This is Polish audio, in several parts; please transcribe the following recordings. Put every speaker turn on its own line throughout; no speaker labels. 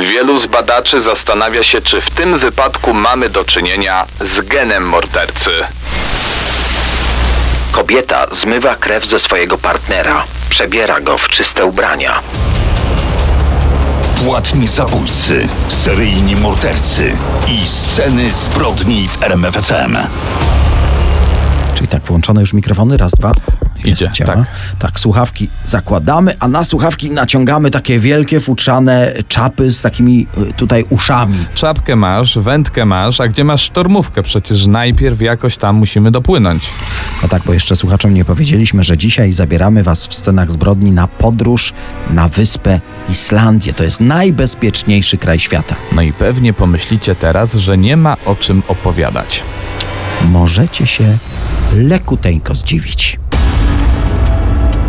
Wielu z badaczy zastanawia się, czy w tym wypadku mamy do czynienia z genem mordercy.
Kobieta zmywa krew ze swojego partnera, przebiera go w czyste ubrania.
Płatni zabójcy, seryjni mordercy i sceny zbrodni w RMFFM.
Czyli tak, włączone już mikrofony, raz, dwa. Jest,
Idzie,
działa.
tak.
tak, słuchawki zakładamy, a na słuchawki naciągamy takie wielkie, futrzane czapy z takimi y, tutaj uszami.
Czapkę masz, wędkę masz, a gdzie masz sztormówkę? Przecież najpierw jakoś tam musimy dopłynąć.
No tak, bo jeszcze słuchaczom nie powiedzieliśmy, że dzisiaj zabieramy was w scenach zbrodni na podróż na wyspę Islandię. To jest najbezpieczniejszy kraj świata.
No i pewnie pomyślicie teraz, że nie ma o czym opowiadać.
Możecie się lekuteńko zdziwić.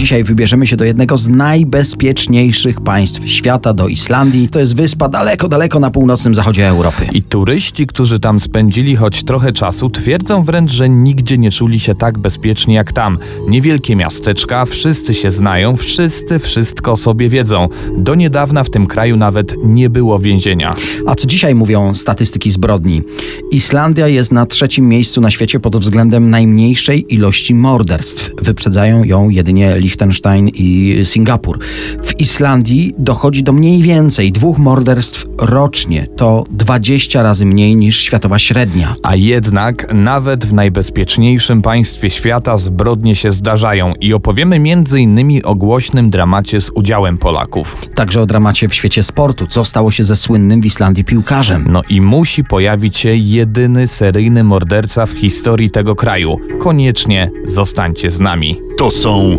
Dzisiaj wybierzemy się do jednego z najbezpieczniejszych państw świata, do Islandii. To jest wyspa daleko, daleko na północnym zachodzie Europy.
I turyści, którzy tam spędzili choć trochę czasu, twierdzą wręcz, że nigdzie nie czuli się tak bezpiecznie jak tam. Niewielkie miasteczka, wszyscy się znają, wszyscy wszystko sobie wiedzą. Do niedawna w tym kraju nawet nie było więzienia.
A co dzisiaj mówią statystyki zbrodni? Islandia jest na trzecim miejscu na świecie pod względem najmniejszej ilości morderstw. Wyprzedzają ją jedynie Liechtenstein i Singapur. W Islandii dochodzi do mniej więcej dwóch morderstw rocznie. To 20 razy mniej niż światowa średnia.
A jednak nawet w najbezpieczniejszym państwie świata zbrodnie się zdarzają i opowiemy m.in. o głośnym dramacie z udziałem Polaków.
Także o dramacie w świecie sportu. Co stało się ze słynnym w Islandii piłkarzem?
No i musi pojawić się jedyny seryjny morderca w historii tego kraju. Koniecznie zostańcie z nami.
To są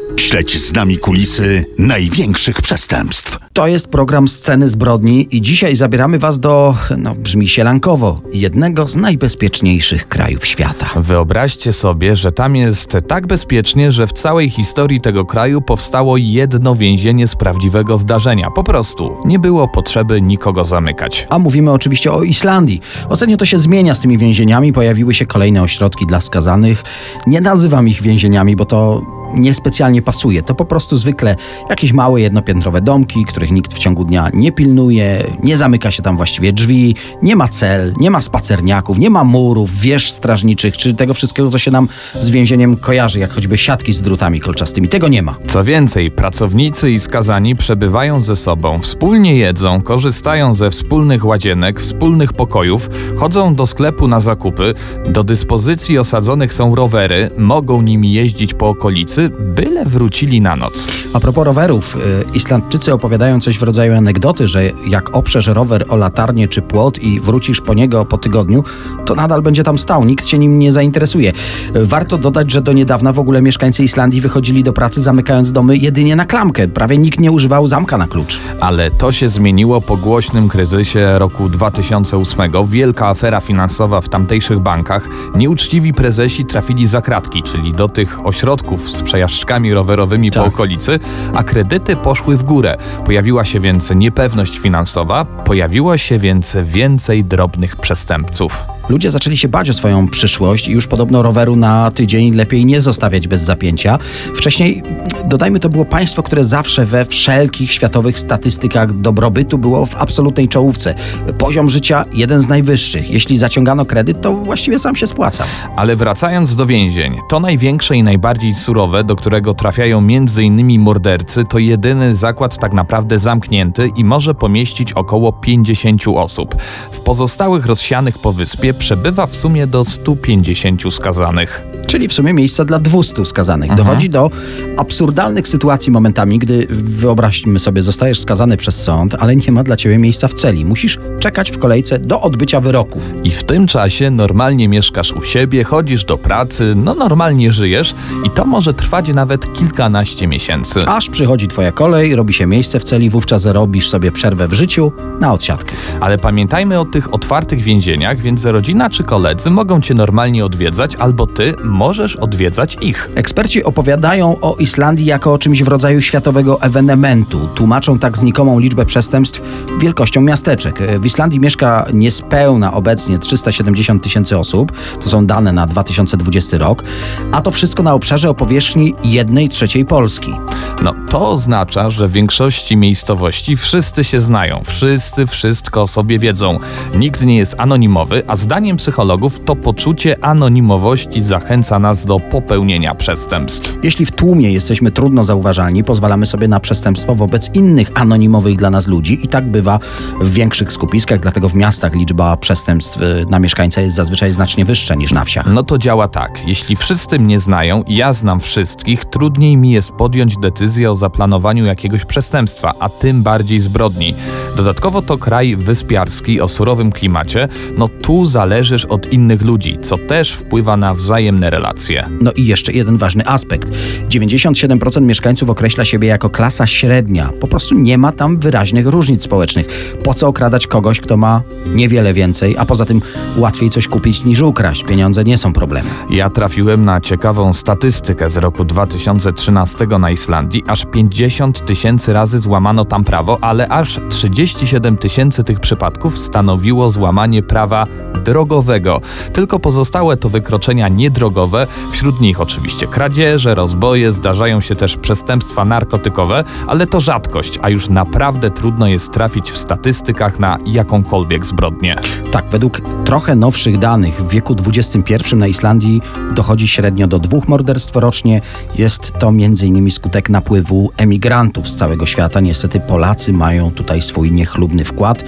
Śledź z nami kulisy największych przestępstw.
To jest program Sceny Zbrodni i dzisiaj zabieramy Was do, no brzmi sielankowo, jednego z najbezpieczniejszych krajów świata.
Wyobraźcie sobie, że tam jest tak bezpiecznie, że w całej historii tego kraju powstało jedno więzienie z prawdziwego zdarzenia. Po prostu nie było potrzeby nikogo zamykać.
A mówimy oczywiście o Islandii. Ostatnio to się zmienia z tymi więzieniami, pojawiły się kolejne ośrodki dla skazanych. Nie nazywam ich więzieniami, bo to niespecjalnie pasuje. To po prostu zwykle jakieś małe jednopiętrowe domki, których nikt w ciągu dnia nie pilnuje, nie zamyka się tam właściwie drzwi, nie ma cel, nie ma spacerniaków, nie ma murów, wież strażniczych, czy tego wszystkiego, co się nam z więzieniem kojarzy, jak choćby siatki z drutami kolczastymi. Tego nie ma.
Co więcej, pracownicy i skazani przebywają ze sobą, wspólnie jedzą, korzystają ze wspólnych łazienek, wspólnych pokojów, chodzą do sklepu na zakupy, do dyspozycji osadzonych są rowery, mogą nimi jeździć po okolicy, byle wrócili na noc.
A propos rowerów, y, Islandczycy opowiadają coś w rodzaju anegdoty, że jak oprzesz rower o latarnię czy płot i wrócisz po niego po tygodniu, to nadal będzie tam stał, nikt się nim nie zainteresuje. Warto dodać, że do niedawna w ogóle mieszkańcy Islandii wychodzili do pracy zamykając domy jedynie na klamkę. Prawie nikt nie używał zamka na klucz.
Ale to się zmieniło po głośnym kryzysie roku 2008. Wielka afera finansowa w tamtejszych bankach. Nieuczciwi prezesi trafili za kratki, czyli do tych ośrodków z przejażdżkami rowerowymi po
Tak.
okolicy, a kredyty poszły w górę. Pojawiła się więc niepewność finansowa, pojawiło się więc więcej drobnych przestępców.
Ludzie zaczęli się bać o swoją przyszłość i już podobno roweru na tydzień lepiej nie zostawiać bez zapięcia. Wcześniej, dodajmy, to było państwo, które zawsze we wszelkich światowych statystykach dobrobytu było w absolutnej czołówce. Poziom życia jeden z najwyższych. Jeśli zaciągano kredyt, to właściwie sam się spłacał.
Ale wracając do więzień, to największe i najbardziej surowe, do którego trafiają m.in. mordercy, to jedyny zakład tak naprawdę zamknięty i może pomieścić około 50 osób. W pozostałych rozsianych po wyspie przebywa w sumie do 150 skazanych.
Czyli w sumie miejsca dla 200 skazanych. Dochodzi do absurdalnych sytuacji momentami, gdy wyobraźmy sobie, zostajesz skazany przez sąd, ale nie ma dla ciebie miejsca w celi. Musisz czekać w kolejce do odbycia wyroku.
I w tym czasie normalnie mieszkasz u siebie, chodzisz do pracy, no normalnie żyjesz i to może trwać nawet kilkanaście miesięcy.
Aż przychodzi twoja kolej, robi się miejsce w celi, wówczas robisz sobie przerwę w życiu na odsiadkę.
Ale pamiętajmy o tych otwartych więzieniach, więc rodzina czy koledzy mogą cię normalnie odwiedzać, albo ty możesz odwiedzać ich.
Eksperci opowiadają o Islandii jako o czymś w rodzaju światowego ewenementu. Tłumaczą tak znikomą liczbę przestępstw wielkością miasteczek. W Islandii mieszka niespełna obecnie 370 tysięcy osób. To są dane na 2020 rok. A to wszystko na obszarze o powierzchni 1 trzeciej Polski.
No to oznacza, że w większości miejscowości wszyscy się znają, wszyscy wszystko o sobie wiedzą. Nikt nie jest anonimowy, a zdaniem psychologów to poczucie anonimowości zachęca nas do popełnienia przestępstw.
Jeśli w tłumie jesteśmy trudno zauważalni, pozwalamy sobie na przestępstwo wobec innych anonimowych dla nas ludzi i tak bywa w większych skupiskach, dlatego w miastach liczba przestępstw y, na mieszkańca jest zazwyczaj znacznie wyższa niż na wsiach.
No to działa tak. Jeśli wszyscy mnie znają i ja znam wszystkich, trudniej mi jest podjąć decyzję o zaplanowaniu jakiegoś przestępstwa, a tym bardziej zbrodni. Dodatkowo to kraj wyspiarski o surowym klimacie, no tu zależysz od innych ludzi, co też wpływa na wzajemne relacje.
No i jeszcze jeden ważny aspekt. 97% mieszkańców określa siebie jako klasa średnia. Po prostu nie ma tam wyraźnych różnic społecznych. Po co okradać kogoś, kto ma niewiele więcej, a poza tym łatwiej coś kupić niż ukraść. Pieniądze nie są problemem.
Ja trafiłem na ciekawą statystykę z roku 2013 na Islandii. Aż 50 tysięcy razy złamano tam prawo, ale aż 37 tysięcy tych przypadków stanowiło złamanie prawa drogowego. Tylko pozostałe to wykroczenia niedrogowe, wśród nich oczywiście kradzieże, rozboje, zdarzają się też przestępstwa narkotykowe, ale to rzadkość, a już naprawdę trudno jest trafić w statystykach na jakąkolwiek zbrodnię.
Tak, według trochę nowszych danych w wieku XXI na Islandii dochodzi średnio do dwóch morderstw rocznie. Jest to m.in. skutek napływu emigrantów z całego świata. Niestety Polacy mają tutaj swój niechlubny wkład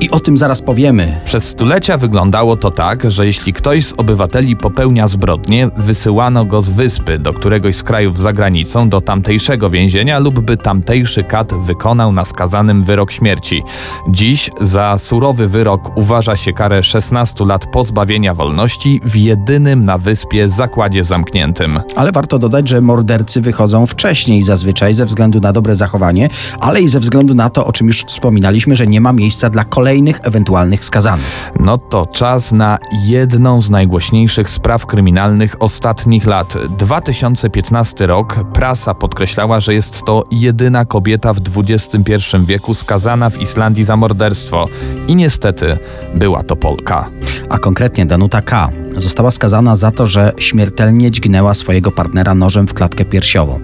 i o tym zaraz powiemy.
Przez stulecia wyglądało to tak, że jeśli ktoś z obywateli popełnia zbrodnię, wysyłano go z wyspy do któregoś z krajów za granicą, do tamtejszego więzienia lub by tamtejszy kat wykonał na skazanym wyrok śmierci. Dziś za surowy wyrok uważa się karę 16 lat pozbawienia wolności w jedynym na wyspie zakładzie zamkniętym.
Ale warto dodać, że mordercy wychodzą wcześniej zazwyczaj ze względu na dobre zachowanie, ale i ze względu na to, o czym już wspominaliśmy, że nie ma miejsca dla kolejnych ewentualnych skazanych.
No to czas na jedną z najgłośniejszych spraw kryminalnych ostatnich lat. 2015 rok. Prasa podkreślała, że jest to jedyna kobieta w XXI wieku skazana w Islandii za morderstwo. I niestety była to Polka.
A konkretnie Danuta K. została skazana za to, że śmiertelnie dźgnęła swojego partnera nożem w klatkę piersiową.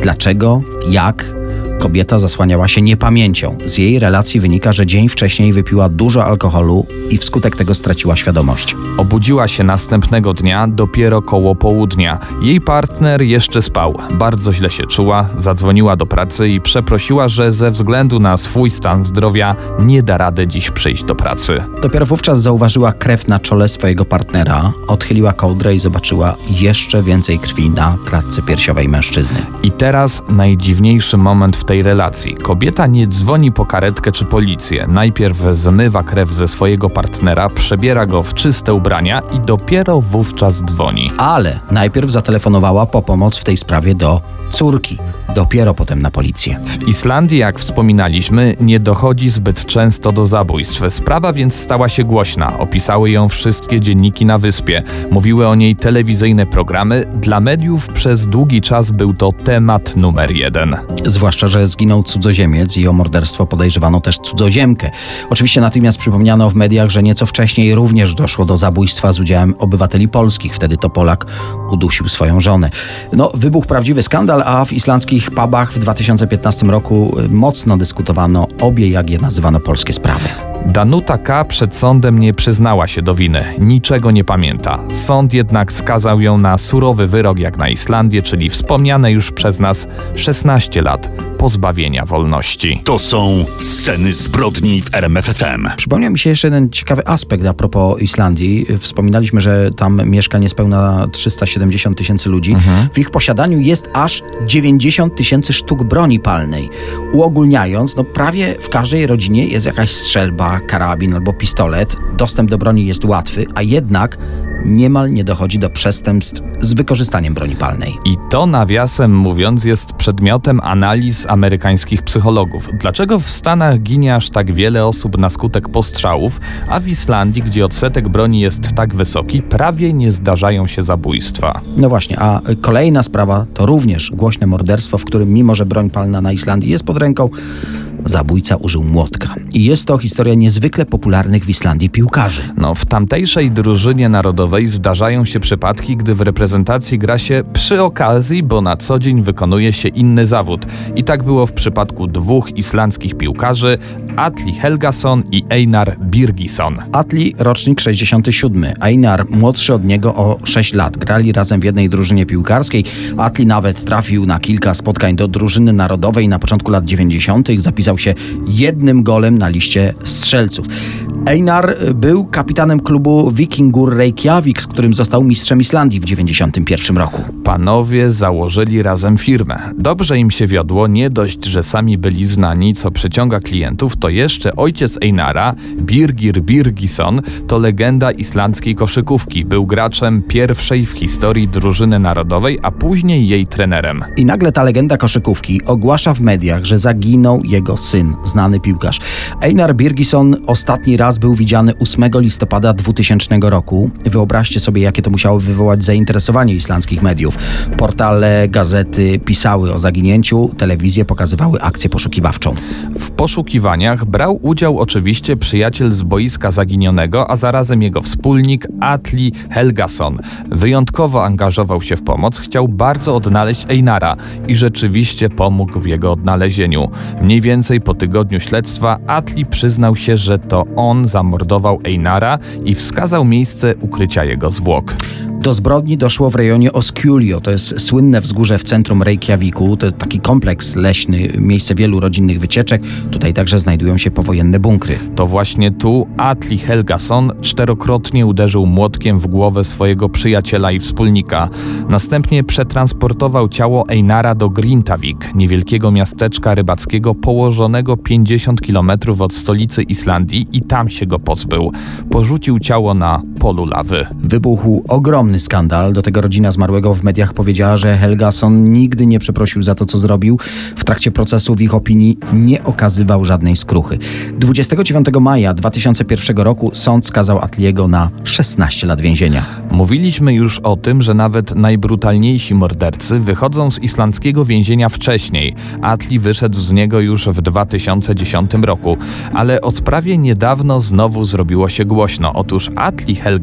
Dlaczego? Jak? Kobieta zasłaniała się niepamięcią. Z jej relacji wynika, że dzień wcześniej wypiła dużo alkoholu i wskutek tego straciła świadomość.
Obudziła się następnego dnia dopiero koło południa. Jej partner jeszcze spał. Bardzo źle się czuła, zadzwoniła do pracy i przeprosiła, że ze względu na swój stan zdrowia nie da rady dziś przyjść do pracy.
Dopiero wówczas zauważyła krew na czole swojego partnera, odchyliła kołdrę i zobaczyła jeszcze więcej krwi na klatce piersiowej mężczyzny.
I teraz najdziwniejszy moment w tej relacji. Kobieta nie dzwoni po karetkę czy policję. Najpierw zmywa krew ze swojego partnera, przebiera go w czyste ubrania i dopiero wówczas dzwoni.
Ale najpierw zatelefonowała po pomoc w tej sprawie do córki, dopiero potem na policję.
W Islandii, jak wspominaliśmy, nie dochodzi zbyt często do zabójstw. Sprawa więc stała się głośna. Opisały ją wszystkie dzienniki na wyspie. Mówiły o niej telewizyjne programy. Dla mediów przez długi czas był to temat numer jeden.
Zwłaszcza, że zginął cudzoziemiec i o morderstwo podejrzewano też cudzoziemkę. Oczywiście natychmiast przypomniano w mediach, że nieco wcześniej również doszło do zabójstwa z udziałem obywateli polskich. Wtedy to Polak udusił swoją żonę. No, wybuchł prawdziwy skandal, a w islandzkich pubach w 2015 roku mocno dyskutowano obie, jak je nazywano, polskie sprawy.
Danuta K. przed sądem nie przyznała się do winy, niczego nie pamięta. Sąd jednak skazał ją na surowy wyrok jak na Islandię, czyli wspomniane już przez nas 16 lat pozbawienia wolności.
To są sceny zbrodni w RMFFM.
Przypomniał mi się jeszcze jeden ciekawy aspekt a propos Islandii. Wspominaliśmy, że tam mieszka niespełna 370 tysięcy ludzi. W ich posiadaniu jest aż 90 tysięcy sztuk broni palnej. Uogólniając, no prawie w każdej rodzinie jest jakaś strzelba, karabin albo pistolet. Dostęp do broni jest łatwy, a jednak niemal nie dochodzi do przestępstw z wykorzystaniem broni palnej.
I to nawiasem mówiąc jest przedmiotem analiz amerykańskich psychologów. Dlaczego w Stanach ginie aż tak wiele osób na skutek postrzałów, a w Islandii, gdzie odsetek broni jest tak wysoki, prawie nie zdarzają się zabójstwa?
No właśnie, a kolejna sprawa to również głośne morderstwo, w którym mimo, że broń palna na Islandii jest pod ręką, zabójca użył młotka. I jest to historia niezwykle popularnych w Islandii piłkarzy.
No, w tamtejszej drużynie narodowej zdarzają się przypadki, gdy w reprezentacji gra się przy okazji, bo na co dzień wykonuje się inny zawód. I tak było w przypadku dwóch islandzkich piłkarzy, Atli Helgason i Einar Birgisson.
Atli rocznik 67, Einar młodszy od niego o 6 lat. Grali razem w jednej drużynie piłkarskiej. Atli nawet trafił na kilka spotkań do drużyny narodowej na początku lat 90. Zapisał się jednym golem na liście strzelców. Einar był kapitanem klubu Vikingur Reykjavik, z którym został mistrzem Islandii w 91 roku.
Panowie założyli razem firmę. Dobrze im się wiodło, nie dość, że sami byli znani, co przyciąga klientów, to jeszcze ojciec Einara, Birgir Birgisson, to legenda islandzkiej koszykówki. Był graczem pierwszej w historii drużyny narodowej, a później jej trenerem.
I nagle ta legenda koszykówki ogłasza w mediach, że zaginął jego syn, znany piłkarz. Einar Birgisson ostatni raz był widziany 8 listopada 2000 roku. Wyobraźcie sobie, jakie to musiało wywołać zainteresowanie islandzkich mediów. Portale, gazety pisały o zaginięciu, telewizje pokazywały akcję poszukiwawczą.
W poszukiwaniach brał udział oczywiście przyjaciel z boiska zaginionego, a zarazem jego wspólnik Atli Helgason. Wyjątkowo angażował się w pomoc, chciał bardzo odnaleźć Einara i rzeczywiście pomógł w jego odnalezieniu. Mniej więcej po tygodniu śledztwa Atli przyznał się, że to on zamordował Einara i wskazał miejsce ukrycia jego zwłok.
Do zbrodni doszło w rejonie Oskulio, to jest słynne wzgórze w centrum Reykjaviku, to taki kompleks leśny, miejsce wielu rodzinnych wycieczek. Tutaj także znajdują się powojenne bunkry.
To właśnie tu Atli Helgason czterokrotnie uderzył młotkiem w głowę swojego przyjaciela i wspólnika. Następnie przetransportował ciało Einara do Grintavik, niewielkiego miasteczka rybackiego położonego 50 km od stolicy Islandii i tam się go pozbył. Porzucił ciało na polu lawy.
Wybuchł ogromny skandal. Do tego rodzina zmarłego w mediach powiedziała, że Helgason nigdy nie przeprosił za to, co zrobił. W trakcie procesu w ich opinii nie okazywał żadnej skruchy. 29 maja 2001 roku sąd skazał Atliego na 16 lat więzienia.
Mówiliśmy już o tym, że nawet najbrutalniejsi mordercy wychodzą z islandzkiego więzienia wcześniej. Atli wyszedł z niego już w 2010 roku, ale o sprawie niedawno znowu zrobiło się głośno. Otóż Atli Helgason,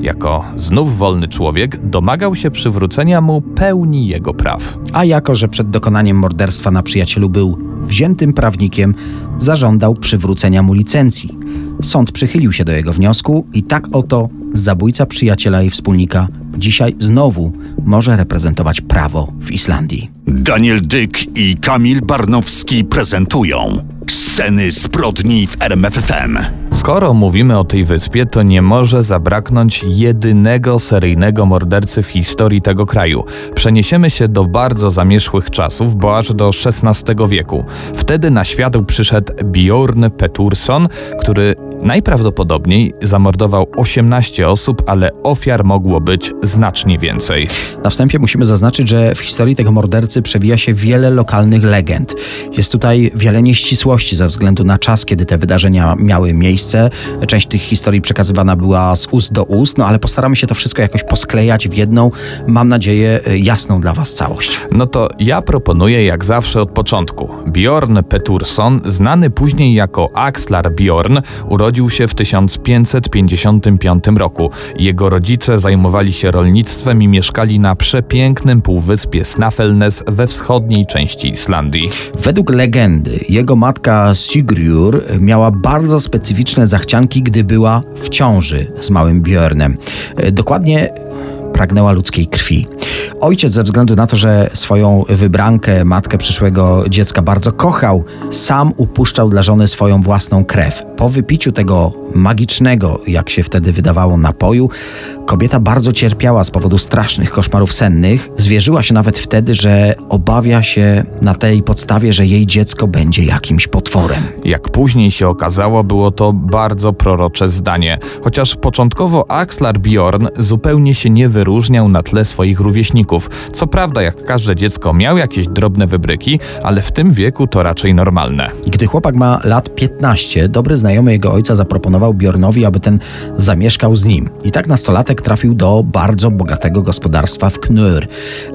jako znów wolny człowiek, domagał się przywrócenia mu pełni jego praw.
A jako, że przed dokonaniem morderstwa na przyjacielu był wziętym prawnikiem, zażądał przywrócenia mu licencji. Sąd przychylił się do jego wniosku i tak oto zabójca przyjaciela i wspólnika dzisiaj znowu może reprezentować prawo w Islandii.
Daniel Dyk i Kamil Barnowski prezentują Sceny zbrodni w RMFFM.
Skoro mówimy o tej wyspie, to nie może zabraknąć jedynego seryjnego mordercy w historii tego kraju. Przeniesiemy się do bardzo zamierzchłych czasów, bo aż do XVI wieku. Wtedy na świat przyszedł Bjorn Petursson, który najprawdopodobniej zamordował 18 osób, ale ofiar mogło być znacznie więcej.
Na wstępie musimy zaznaczyć, że w historii tego mordercy przewija się wiele lokalnych legend. Jest tutaj wiele nieścisłości ze względu na czas, kiedy te wydarzenia miały miejsce. Część tych historii przekazywana była z ust do ust, no ale postaramy się to wszystko jakoś posklejać w jedną, mam nadzieję, jasną dla Was całość.
No to ja proponuję jak zawsze od początku. Bjorn Petursson, znany później jako Axlar Bjorn, urodził się w 1555 roku. Jego rodzice zajmowali się rolnictwem i mieszkali na przepięknym półwyspie Snafelnes we wschodniej części Islandii.
Według legendy jego matka Sigriur miała bardzo specyficzne zachcianki, gdy była w ciąży z małym Björnem. Dokładnie pragnęła ludzkiej krwi. Ojciec ze względu na to, że swoją wybrankę, matkę przyszłego dziecka bardzo kochał, sam upuszczał dla żony swoją własną krew. Po wypiciu tego magicznego, jak się wtedy wydawało, napoju, kobieta bardzo cierpiała z powodu strasznych koszmarów sennych. Zwierzyła się nawet wtedy, że obawia się na tej podstawie, że jej dziecko będzie jakimś potworem.
Jak później się okazało, było to bardzo prorocze zdanie. Chociaż początkowo Axlar Bjorn zupełnie się nie wyróżniał na tle swoich rówieśników. Co prawda, jak każde dziecko miał jakieś drobne wybryki, ale w tym wieku to raczej normalne.
Gdy chłopak ma lat 15, dobry znajomy jego ojca zaproponował Bjornowi, aby ten zamieszkał z nim. I tak nastolatek trafił do bardzo bogatego gospodarstwa w Knur.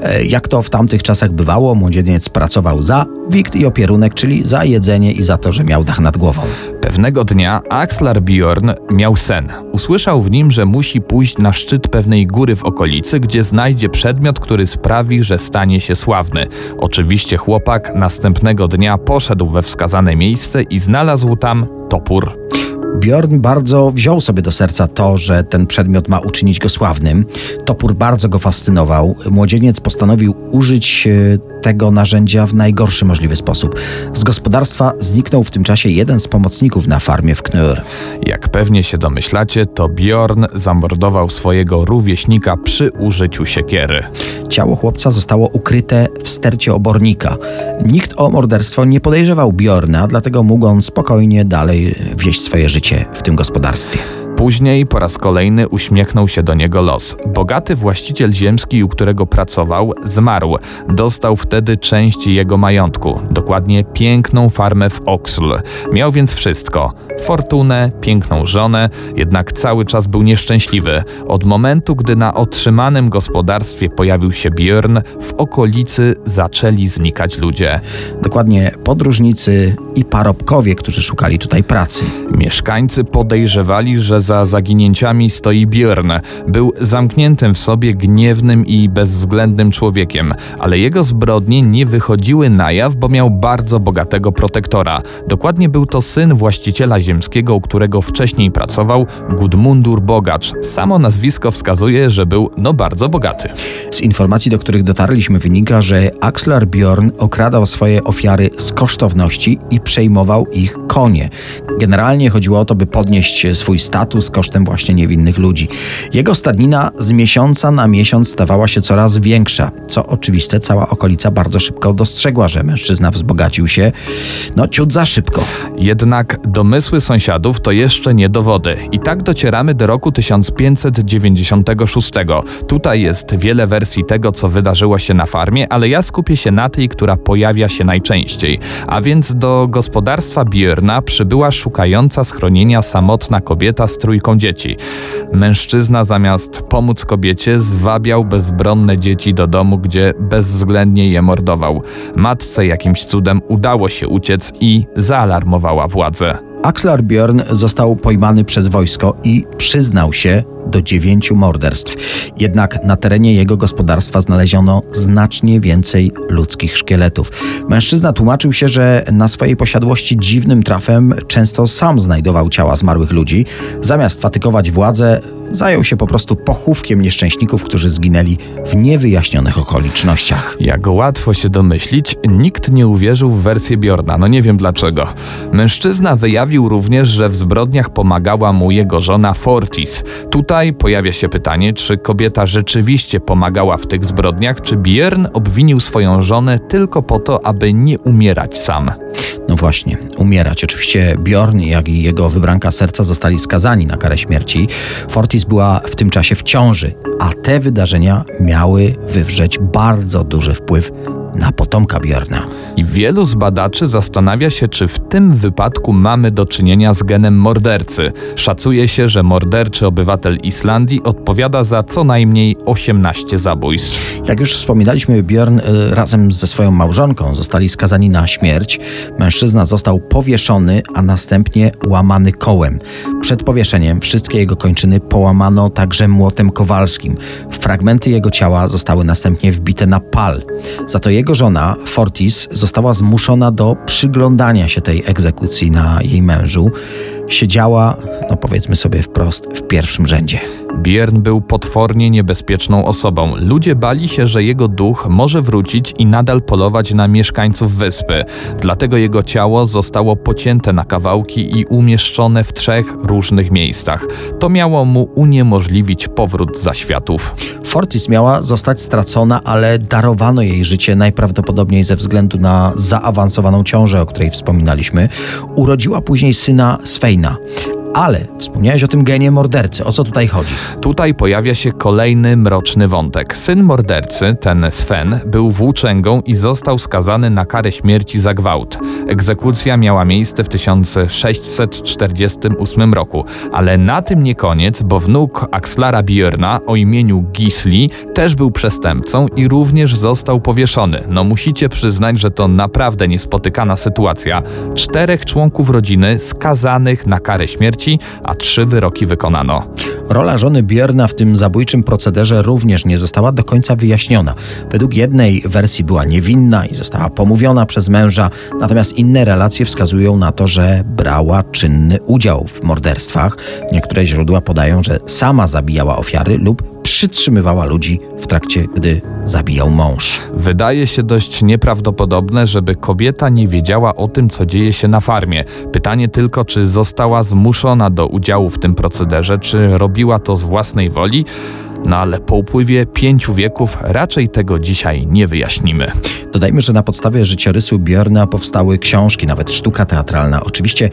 E, Jak to w tamtych czasach bywało, młodzieniec pracował za wikt i opierunek, czyli za jedzenie i za to, że miał dach nad głową.
Pewnego dnia Axlar Bjorn miał sen. Usłyszał w nim, że musi pójść na szczyt pewnej góry w okolicy, gdzie znajdzie przedmiot, który sprawi, że stanie się sławny. Oczywiście chłopak następnego dnia poszedł we wskazane miejsce i znalazł tam topór.
Bjorn bardzo wziął sobie do serca to, że ten przedmiot ma uczynić go sławnym. Topór bardzo go fascynował. Młodzieniec postanowił użyć e, tego narzędzia w najgorszy możliwy sposób. Z gospodarstwa zniknął w tym czasie jeden z pomocników na farmie w Knur.
Jak pewnie się domyślacie, to Bjorn zamordował swojego rówieśnika przy użyciu siekiery.
Ciało chłopca zostało ukryte w stercie obornika. Nikt o morderstwo nie podejrzewał Bjorna, dlatego mógł on spokojnie dalej wieść swoje życie w tym gospodarstwie.
Później po raz kolejny uśmiechnął się do niego los. Bogaty właściciel ziemski, u którego pracował, zmarł. Dostał wtedy część jego majątku, dokładnie piękną farmę w Oxl. Miał więc wszystko: fortunę, piękną żonę, jednak cały czas był nieszczęśliwy. Od momentu, gdy na otrzymanym gospodarstwie pojawił się Björn, w okolicy zaczęli znikać ludzie.
Dokładnie podróżnicy i parobkowie, którzy szukali tutaj pracy.
Mieszkańcy podejrzewali, że za zaginięciami stoi Björn. Był zamkniętym w sobie gniewnym i bezwzględnym człowiekiem, ale jego zbrodnie nie wychodziły na jaw, bo miał bardzo bogatego protektora. Dokładnie był to syn właściciela ziemskiego, u którego wcześniej pracował, Gudmundur Bogacz. Samo nazwisko wskazuje, że był no bardzo bogaty.
Z informacji, do których dotarliśmy, wynika, że Axlar Bjorn okradał swoje ofiary z kosztowności i przejmował ich konie. Generalnie chodziło o to, by podnieść swój status kosztem właśnie niewinnych ludzi. Jego stadnina z miesiąca na miesiąc stawała się coraz większa, co oczywiste cała okolica bardzo szybko dostrzegła, że mężczyzna wzbogacił się, no ciut za szybko.
Jednak domysły sąsiadów to jeszcze nie dowody. I tak docieramy do roku 1596. Tutaj jest wiele wersji tego, co wydarzyło się na farmie, ale ja skupię się na tej, która pojawia się najczęściej. A więc do gospodarstwa Björna przybyła szukająca schronienia samotna kobieta z trójką dzieci. Mężczyzna zamiast pomóc kobiecie zwabiał bezbronne dzieci do domu, gdzie bezwzględnie je mordował. Matce jakimś cudem udało się uciec i zaalarmowała władzę.
Axlar Bjorn został pojmany przez wojsko i przyznał się do dziewięciu morderstw. Jednak na terenie jego gospodarstwa znaleziono znacznie więcej ludzkich szkieletów. Mężczyzna tłumaczył się, że na swojej posiadłości dziwnym trafem często sam znajdował ciała zmarłych ludzi. Zamiast fatykować władzę, zajął się po prostu pochówkiem nieszczęśników, którzy zginęli w niewyjaśnionych okolicznościach.
Jak łatwo się domyślić, nikt nie uwierzył w wersję Bjorna. No nie wiem dlaczego. Mężczyzna wyjawił również, że w zbrodniach pomagała mu jego żona Fortis. Tutaj pojawia się pytanie, czy kobieta rzeczywiście pomagała w tych zbrodniach, czy Bjorn obwinił swoją żonę tylko po to, aby nie umierać sam.
No właśnie, umierać. Oczywiście Bjorn, jak i jego wybranka serca zostali skazani na karę śmierci. Fortis była w tym czasie w ciąży, a te wydarzenia miały wywrzeć bardzo duży wpływ na potomka Bjorna.
I wielu z badaczy zastanawia się, czy w tym wypadku mamy do czynienia z genem mordercy. Szacuje się, że morderczy obywatel Islandii odpowiada za co najmniej 18 zabójstw.
Jak już wspominaliśmy, Bjorn y, razem ze swoją małżonką zostali skazani na śmierć. Mężczyzna został powieszony, a następnie łamany kołem. Przed powieszeniem wszystkie jego kończyny połamano także młotem kowalskim. Fragmenty jego ciała zostały następnie wbite na pal. Za to jego żona, Fortis, została zmuszona do przyglądania się tej egzekucji na jej même. Siedziała, no powiedzmy sobie wprost, w pierwszym rzędzie.
Björn był potwornie niebezpieczną osobą. Ludzie bali się, że jego duch może wrócić i nadal polować na mieszkańców wyspy. Dlatego jego ciało zostało pocięte na kawałki i umieszczone w trzech różnych miejscach. To miało mu uniemożliwić powrót zaświatów.
Fortis miała zostać stracona, ale darowano jej życie najprawdopodobniej ze względu na zaawansowaną ciążę, o której wspominaliśmy. Urodziła później syna Sveina. Ukraina. Ale wspomniałeś o tym genie mordercy. O co tutaj chodzi?
Tutaj pojawia się kolejny mroczny wątek. Syn mordercy, ten Sven, był włóczęgą i został skazany na karę śmierci za gwałt. Egzekucja miała miejsce w 1648 roku, ale na tym nie koniec, bo wnuk Axlara Björna o imieniu Gisli też był przestępcą i również został powieszony. No musicie przyznać, że to naprawdę niespotykana sytuacja. Czterech członków rodziny skazanych na karę śmierci, a trzy wyroki wykonano.
Rola żony Björna w tym zabójczym procederze również nie została do końca wyjaśniona. Według jednej wersji była niewinna i została pomówiona przez męża, natomiast inne relacje wskazują na to, że brała czynny udział w morderstwach. Niektóre źródła podają, że sama zabijała ofiary lub przytrzymywała ludzi w trakcie, gdy zabijał mąż.
Wydaje się dość nieprawdopodobne, żeby kobieta nie wiedziała o tym, co dzieje się na farmie. Pytanie tylko, czy została zmuszona do udziału w tym procederze, czy robiła to z własnej woli. No ale po upływie pięciu wieków raczej tego dzisiaj nie wyjaśnimy.
Dodajmy, że na podstawie życiorysu Björna powstały książki, nawet sztuka teatralna. Oczywiście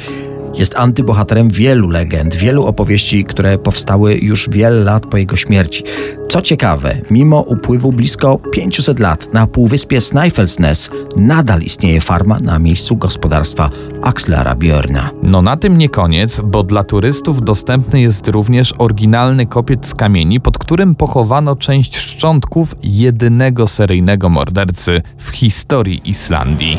jest antybohaterem wielu legend, wielu opowieści, które powstały już wiele lat po jego śmierci. Co ciekawe, mimo upływu blisko 500 lat na półwyspie Snæfellsnes nadal istnieje farma na miejscu gospodarstwa Axlara Björna.
No na tym nie koniec, bo dla turystów dostępny jest również oryginalny kopiec z kamieni, pod którym pochowano część szczątków jedynego seryjnego mordercy w historii Islandii.